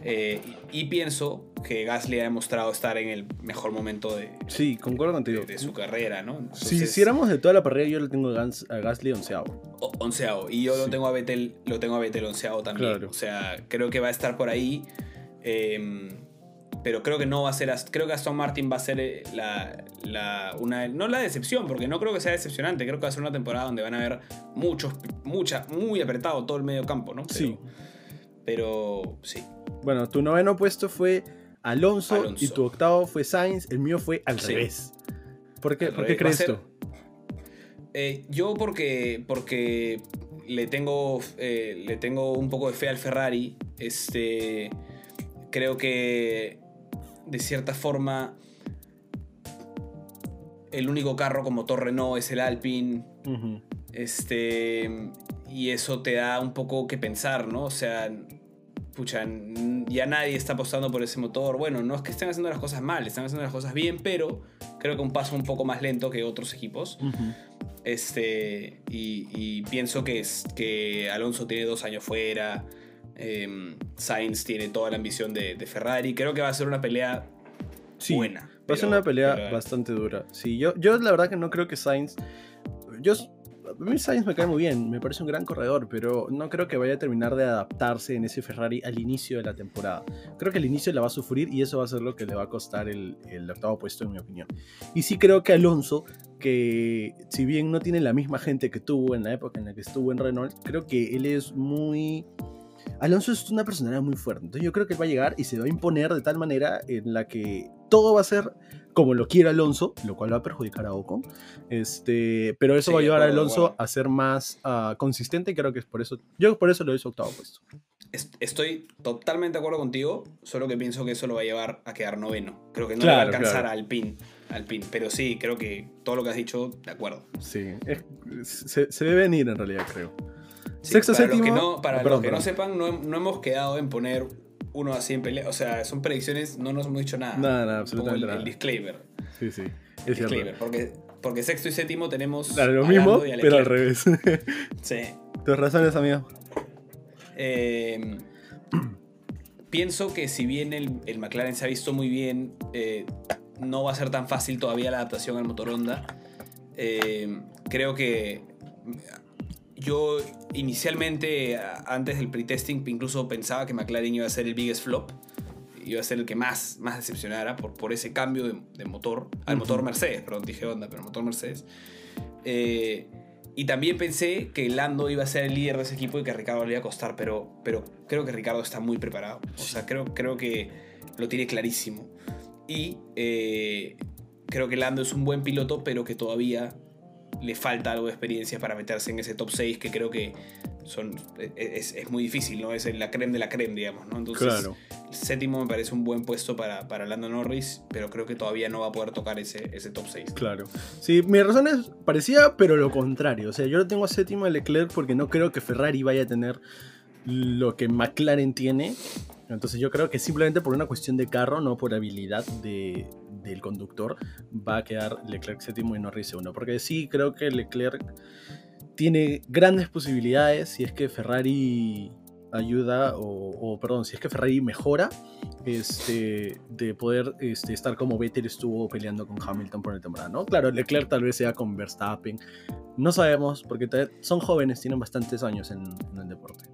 eh, y, y pienso que Gasly ha demostrado estar en el mejor momento de, Sí, concuerdo contigo. de, de su carrera, ¿no? Si hiciéramos de toda la parrilla, yo le tengo a, Gasly onceavo. o- onceavo. Y yo lo tengo a Vettel, lo tengo a Vettel onceavo también. Claro. O sea, creo que va a estar por ahí. eh, pero creo que no va a ser. Creo que Aston Martin va a ser eh, la, la- una. No la decepción, porque no creo que sea decepcionante. Creo que va a ser una temporada donde van a haber muchos, mucha, muy apretado todo el medio campo, ¿no? Pero, Sí. Pero sí. Bueno, tu noveno puesto fue Alonso, Alonso. y tu octavo fue Sainz. El mío fue al Sí. revés. ¿Por qué, Al ¿por revés. Crees ser- tú? Eh, yo porque, porque le, tengo, eh, le tengo un poco de fe al Ferrari. Este, creo que de cierta forma el único carro con motor Renault es el Alpine. Este, y eso te da un poco que pensar, ¿no? O sea, pucha, ya nadie está apostando por ese motor. Bueno, no es que estén haciendo las cosas mal, están haciendo las cosas bien, pero creo que un paso un poco más lento que otros equipos. Este, y, y pienso que, es, que Alonso tiene dos años fuera. Em, Sainz tiene toda la ambición de, de Ferrari. Creo que va a ser una pelea Sí, buena. Va a ser una pelea pero- bastante dura. Sí, yo, yo la verdad que no creo que Sainz. Yo, a mí Sainz me cae muy bien, me parece un gran corredor, pero no creo que vaya a terminar de adaptarse en ese Ferrari al inicio de la temporada. Creo que al inicio la va a sufrir y eso va a ser lo que le va a costar el, el octavo puesto, en mi opinión. Y sí creo que Alonso, que si bien no tiene la misma gente que tuvo en la época en la que estuvo en Renault, creo que él es muy. Alonso es una personalidad muy fuerte. Entonces yo creo que él va a llegar y se va a imponer de tal manera en la que todo va a ser como lo quiere Alonso, lo cual va a perjudicar a Ocon. Este, pero eso Sí, va a llevar a Alonso acuerdo. a ser más ah, consistente y creo que es por eso. Yo por eso lo hice octavo puesto. Est- Estoy totalmente de acuerdo contigo, solo que pienso que eso lo va a llevar a quedar noveno. Creo que no le va a Claro, alcanzar claro. al Alpine, Alpine. Pero sí, creo que todo lo que has dicho, de acuerdo. Sí, es- se, se debe venir en realidad, creo. Sí, Sexto, para séptimo. Los que no, para perdón, los que no sepan, no, no hemos quedado en poner uno así en pelea. O sea, son predicciones, no nos hemos dicho nada. Nada, nada, absolutamente el, nada. el disclaimer. Sí, sí, es cierto. disclaimer porque, porque sexto y séptimo tenemos. Claro, lo mismo, pero al revés. Sí. Tus razones, amigo. Eh, pienso que si bien el, el McLaren se ha visto muy bien, eh, no va a ser tan fácil todavía la adaptación al motor Honda. Eh, creo que yo inicialmente, antes del pretesting, incluso pensaba que McLaren iba a ser el biggest flop. Iba a ser el que más, más decepcionara por, por ese cambio de, de motor. Al motor Mercedes, perdón, dije Honda, pero motor Mercedes. Eh, y también pensé que Lando iba a ser el líder de ese equipo y que a Ricardo le iba a costar, pero, pero creo que Ricardo está muy preparado. O sea, creo, creo que lo tiene clarísimo. Y eh, creo que Lando es un buen piloto, pero que todavía le falta algo de experiencia para meterse en ese top 6 que creo que son, es, es muy difícil, ¿no? Es la creme de la creme, digamos, ¿no? Entonces, Claro. séptimo me parece un buen puesto para, para Lando Norris, pero creo que todavía no va a poder tocar ese, ese top 6. Claro. Sí, mi razón es parecida, pero lo contrario. O sea, yo lo tengo a séptimo a Leclerc porque no creo que Ferrari vaya a tener lo que McLaren tiene. Entonces yo creo que simplemente por una cuestión de carro, no por habilidad de, del conductor, va a quedar Leclerc séptimo y Norris segundo. Porque sí creo que Leclerc tiene grandes posibilidades si es que Ferrari ayuda o, perdón, si es que Ferrari mejora este, de poder este, estar como Vettel estuvo peleando con Hamilton por el temporada, ¿no? Claro, Leclerc tal vez sea con Verstappen, no sabemos porque son jóvenes, tienen bastantes años en el deporte.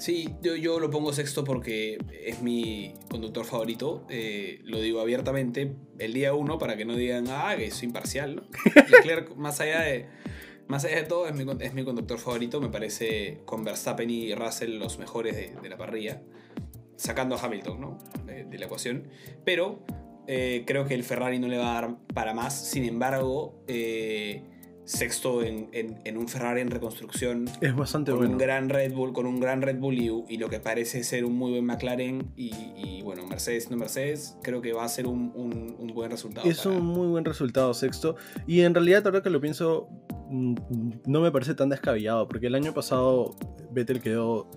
Sí, yo, yo, lo pongo sexto porque es mi conductor favorito. Eh, lo digo abiertamente el día uno para que no digan, ah, que soy imparcial. ¿no? Leclerc, más allá de, más allá de todo, es mi, es mi, conductor favorito. Me parece con Verstappen y Russell los mejores de, la parrilla. Sacando a Hamilton ¿no? de, la ecuación. Pero eh, creo que el Ferrari no le va a dar para más. Sin embargo, eh, sexto en, en, un Ferrari en reconstrucción. Es bastante con bueno. Un gran Red Bull, con un gran Red Bull y, lo que parece ser un muy buen McLaren. Y, bueno, Mercedes no Mercedes, creo que va a ser un, un, buen resultado. Es un muy buen resultado sexto. Y en realidad, ahora que lo pienso, mm, no me parece tan descabellado, porque el año pasado Vettel quedó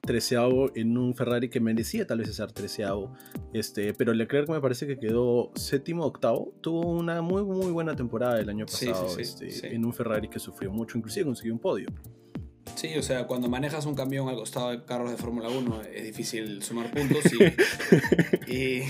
treceavo en un Ferrari que merecía tal vez ser treceavo. Este, pero Leclerc me parece que quedó séptimo, octavo. Tuvo una muy, muy buena temporada el año pasado este, en un Ferrari que sufrió mucho, inclusive consiguió un podio. Sí, o sea, cuando manejas un camión al costado de carros de Fórmula 1 es difícil sumar puntos y,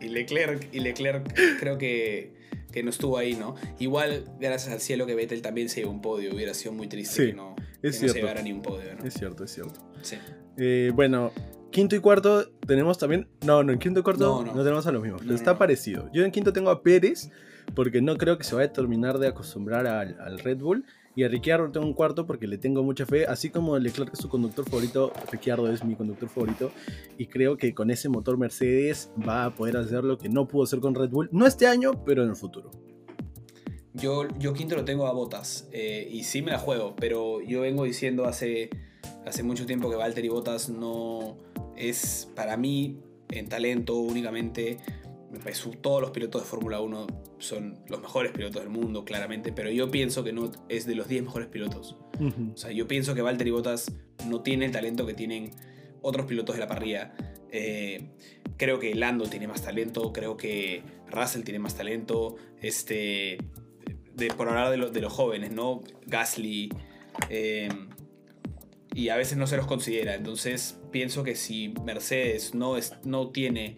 y, Leclerc, y Leclerc creo que, que, no estuvo ahí, ¿no? Igual, gracias al cielo que Vettel también se llevó un podio, hubiera sido muy triste que no, es se llevara ni un podio, ¿no? Es cierto, es cierto. Sí. Eh, bueno, quinto y cuarto tenemos también. No, no, en quinto y cuarto no, tenemos a los mismos. está parecido. Yo en quinto tengo a Pérez, porque no creo que se vaya a terminar de acostumbrar al, Red Bull. Y a Ricciardo tengo un cuarto porque le tengo mucha fe. Así como Leclerc es su conductor favorito, Ricciardo es mi conductor favorito. Y creo que con ese motor Mercedes va a poder hacer lo que no pudo hacer con Red Bull. No este año, pero en el futuro. Yo, yo quinto lo tengo a botas. Eh, y sí me la juego, pero yo vengo diciendo hace hace mucho tiempo que Valtteri Bottas no es para mí en talento únicamente. Todos los pilotos de Fórmula 1 son los mejores pilotos del mundo, claramente, pero yo pienso que no es de los 10 mejores pilotos. O sea, yo pienso que Valtteri Bottas no tiene el talento que tienen otros pilotos de la parrilla. Eh, creo que Lando tiene más talento, creo que Russell tiene más talento. Este, de, por hablar de, de los jóvenes, ¿no? Gasly. Eh, y a veces no se los considera. Entonces pienso que si Mercedes no, es, no tiene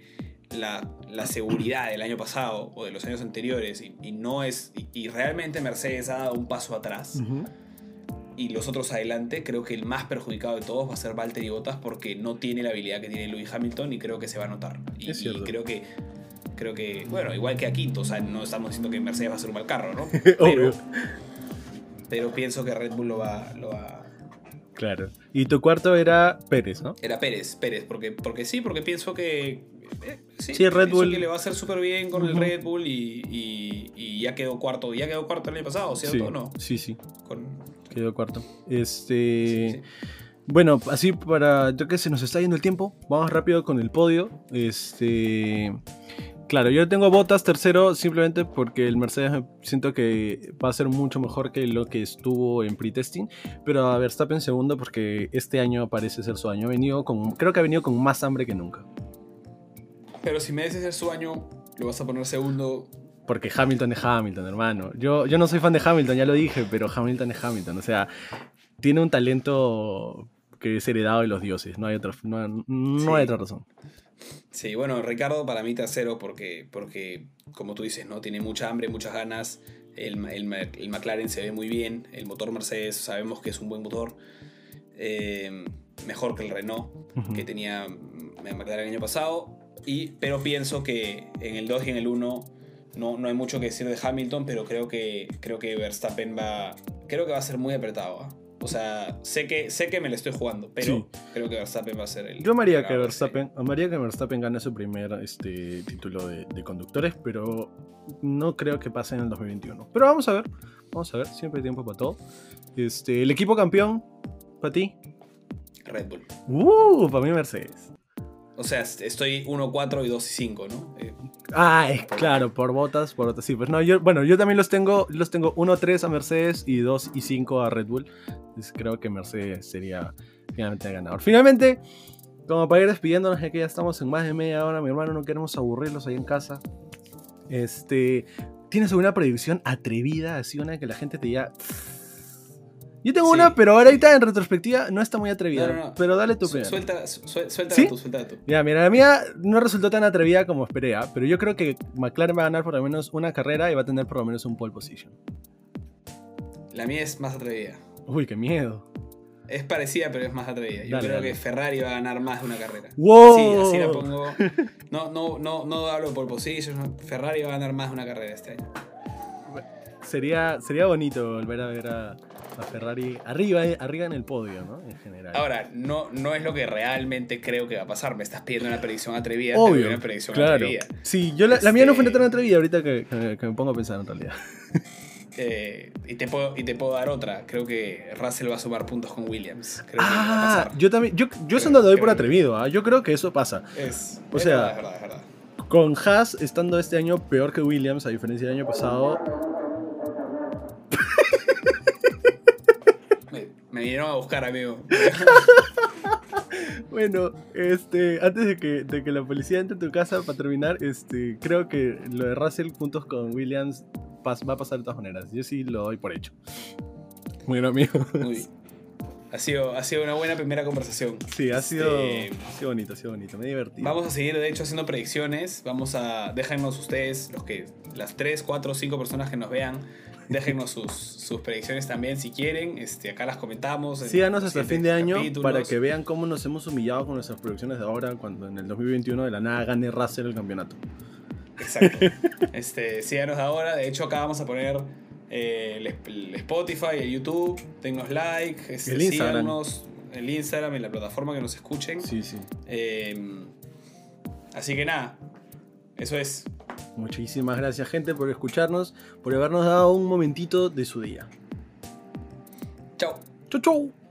la, seguridad del año pasado o de los años anteriores y, no es y, realmente Mercedes ha dado un paso atrás y los otros adelante, creo que el más perjudicado de todos va a ser Valtteri Bottas porque no tiene la habilidad que tiene Lewis Hamilton y creo que se va a notar. Y, creo que creo que bueno, igual que a Quinto, o sea, no estamos diciendo que Mercedes va a ser un mal carro, ¿no? Pero, pero pienso que Red Bull lo va, lo va Claro. Y tu cuarto era Pérez, ¿no? Era Pérez, Pérez, porque, porque sí, porque pienso que. Eh, sí, Red Bull. que le va a hacer súper bien con el Red Bull y, ya quedó cuarto. Ya quedó cuarto el año pasado, ¿cierto sí, o no? Sí, sí. Quedó cuarto. Este. Bueno, así para. Yo que se nos está yendo el tiempo. Vamos rápido con el podio. Este. Claro, yo tengo botas tercero simplemente porque el Mercedes siento que va a ser mucho mejor que lo que estuvo en pre-testing, pero a Verstappen segundo porque este año parece ser su año. Ha venido con, creo que ha venido con más hambre que nunca. Pero si me dices ser su año, lo vas a poner segundo. Porque Hamilton es Hamilton, hermano. Yo, yo no soy fan de Hamilton, ya lo dije, pero Hamilton es Hamilton. O sea, tiene un talento que es heredado de los dioses. No hay otra, no hay otra razón. Sí, bueno, Ricardo para mí tercero porque, porque como tú dices, ¿no? Tiene mucha hambre, muchas ganas. El, el, McLaren se ve muy bien. El motor Mercedes sabemos que es un buen motor. Eh, mejor que el Renault que tenía McLaren el año pasado. Y, pero pienso que en el 2 y en el 1 no, no hay mucho que decir de Hamilton, pero creo que, creo que Verstappen va, creo que va a ser muy apretado. ¿ah? O sea, sé que, sé que me lo estoy jugando, pero creo que Verstappen va a ser el. Yo amaría que Verstappen, amaría que Verstappen gane su primer este, título de, conductores, pero no creo que pase en el 2021. Pero vamos a ver, vamos a ver, siempre hay tiempo para todo. Este, el equipo campeón, para ti. Red Bull. Uh, para mí Mercedes. O sea, estoy 1, 4 y 2 y 5, ¿no? Eh, ah, es claro, por botas, por botas. Sí, pues no, yo, bueno, yo también los tengo, los tengo 1, 3 a Mercedes y 2 y 5 a Red Bull. Entonces creo que Mercedes sería finalmente el ganador. Finalmente, como para ir despidiéndonos, ya que ya estamos en más de media hora, mi hermano, no queremos aburrirlos ahí en casa. Este, ¿tienes alguna predicción atrevida, así una que la gente te diga... Yo tengo una, pero ahorita en retrospectiva no está muy atrevida. Pero dale tu primera. Suelta, suelta tú, suelta tú. Ya, mira, la mía no resultó tan atrevida como esperé, ¿ah? pero yo creo que McLaren va a ganar por lo menos una carrera y va a tener por lo menos un pole position. La mía es más atrevida. Uy, qué miedo. Es parecida, pero es más atrevida. Yo creo que Ferrari va a ganar más de una carrera. ¡Wow! Sí, así la pongo. No, no, no, no hablo por position. Ferrari va a ganar más de una carrera este año. Sería, sería bonito volver a ver a, a Ferrari arriba, arriba en el podio, ¿no? En general. Ahora, no, no es lo que realmente creo que va a pasar. Me estás pidiendo una predicción atrevida. Obvio, una predicción claro. atrevida. Sí, yo la, mía no fue este tan atrevida ahorita que, que, me pongo a pensar en realidad. Eh, y, te puedo, y te puedo dar otra. Creo que Russell va a sumar puntos con Williams. Creo ah, que va a pasar. yo también. Yo, yo eso no doy por atrevido. ¿ah? Yo creo que eso pasa. Es, o sea, verdad, es verdad. Con Haas estando este año peor que Williams, a diferencia del año pasado, Me vinieron a buscar, amigo. bueno, este, antes de que, de que la policía entre a tu casa, para terminar, este, creo que lo de Russell juntos con Williams va a pasar de todas maneras. Yo sí lo doy por hecho. Bueno, amigo. Muy Ha sido, ha sido una buena primera conversación. Sí, ha sido, este, ha sido bonito, ha sido bonito, me he divertido. Vamos a seguir, de hecho, haciendo predicciones. Vamos a. Déjanos ustedes, los que. Las 3, 4, 5 personas que nos vean, Déjenos sus, sus, predicciones también si quieren. Este, acá las comentamos. Síganos hasta el fin de año para que vean cómo nos hemos humillado con nuestras producciones de ahora cuando en el 2021 de la nada gane Russell el campeonato. Exacto. este, síganos ahora. De hecho, acá vamos a poner eh, el, Spotify, el YouTube. Denos like. Este, el Instagram. Síganos, el Instagram, en la plataforma que nos escuchen. Sí, sí. Em, así que nada. Eso es. Muchísimas gracias gente por escucharnos, por habernos dado un momentito de su día. Chao. Chau, chau.